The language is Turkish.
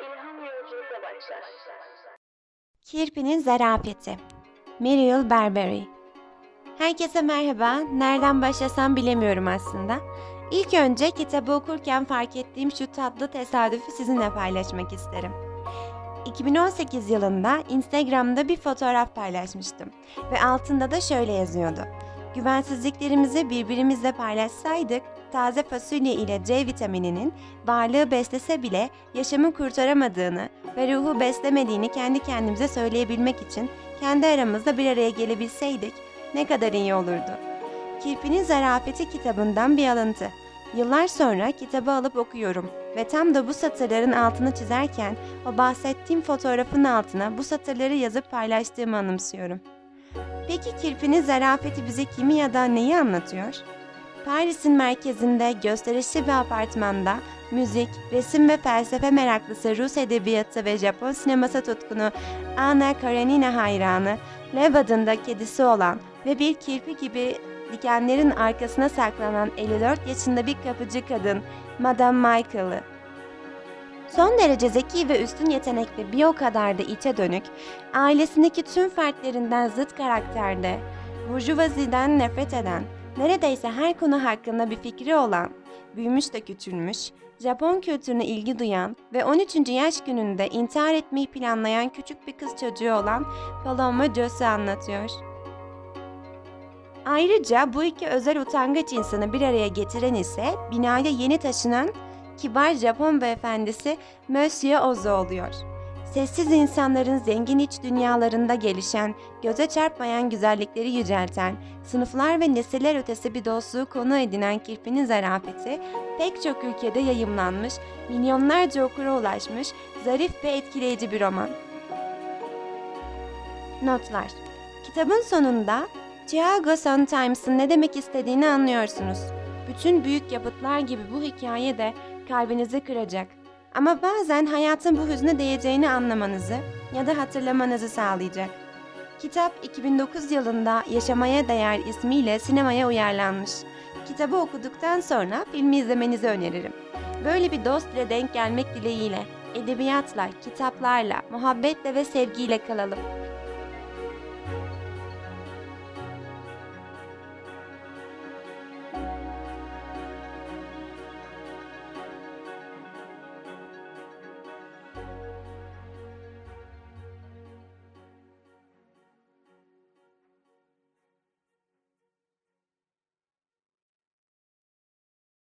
İlham yolculukla başlar. Kirpi'nin Zarafeti Muriel Barbery Herkese merhaba. Nereden başlasam bilemiyorum aslında. İlk önce kitabı okurken fark ettiğim şu tatlı tesadüfü sizinle paylaşmak isterim. 2018 yılında Instagram'da bir fotoğraf paylaşmıştım ve altında da şöyle yazıyordu. Güvensizliklerimizi birbirimizle paylaşsaydık, taze fasulye ile C vitamininin varlığı beslese bile yaşamı kurtaramadığını ve ruhu beslemediğini kendi kendimize söyleyebilmek için kendi aramızda bir araya gelebilseydik ne kadar iyi olurdu. Kirpi'nin Zarafeti kitabından bir alıntı. Yıllar sonra kitabı alıp okuyorum ve tam da bu satırların altını çizerken o bahsettiğim fotoğrafın altına bu satırları yazıp paylaştığımı anımsıyorum. Peki Kirpi'nin Zarafeti bize kimi ya da neyi anlatıyor? Paris'in merkezinde gösterişli bir apartmanda müzik, resim ve felsefe meraklısı Rus edebiyatı ve Japon sineması tutkunu Anna Karenina hayranı, Lev adında kedisi olan ve bir kirpi gibi dikenlerin arkasına saklanan 54 yaşında bir kapıcı kadın Madame Michael'ı. Son derece zeki ve üstün yetenekli bir o kadar da içe dönük, ailesindeki tüm fertlerinden zıt karakterde, burjuvaziden nefret eden, neredeyse her konu hakkında bir fikri olan, büyümüş de küçülmüş, Japon kültürüne ilgi duyan ve 13. yaş gününde intihar etmeyi planlayan küçük bir kız çocuğu olan Paloma Joss'u anlatıyor. Ayrıca bu iki özel utangaç insanı bir araya getiren ise binaya yeni taşınan kibar Japon beyefendisi Monsieur Ozu oluyor. Sessiz insanların zengin iç dünyalarında gelişen, göze çarpmayan güzellikleri yücelten, sınıflar ve nesiller ötesi bir dostluğu konu edinen kirpinin zarafeti, pek çok ülkede yayımlanmış, milyonlarca okura ulaşmış, zarif ve etkileyici bir roman. Notlar Kitabın sonunda Chicago Sun-Times'ın ne demek istediğini anlıyorsunuz. Bütün büyük yapıtlar gibi bu hikaye de kalbinizi kıracak. Ama bazen hayatın bu hüzne değeceğini anlamanızı ya da hatırlamanızı sağlayacak. Kitap 2009 yılında Yaşamaya Değer ismiyle sinemaya uyarlanmış. Kitabı okuduktan sonra filmi izlemenizi öneririm. Böyle bir dost ile denk gelmek dileğiyle, edebiyatla, kitaplarla, muhabbetle ve sevgiyle kalalım.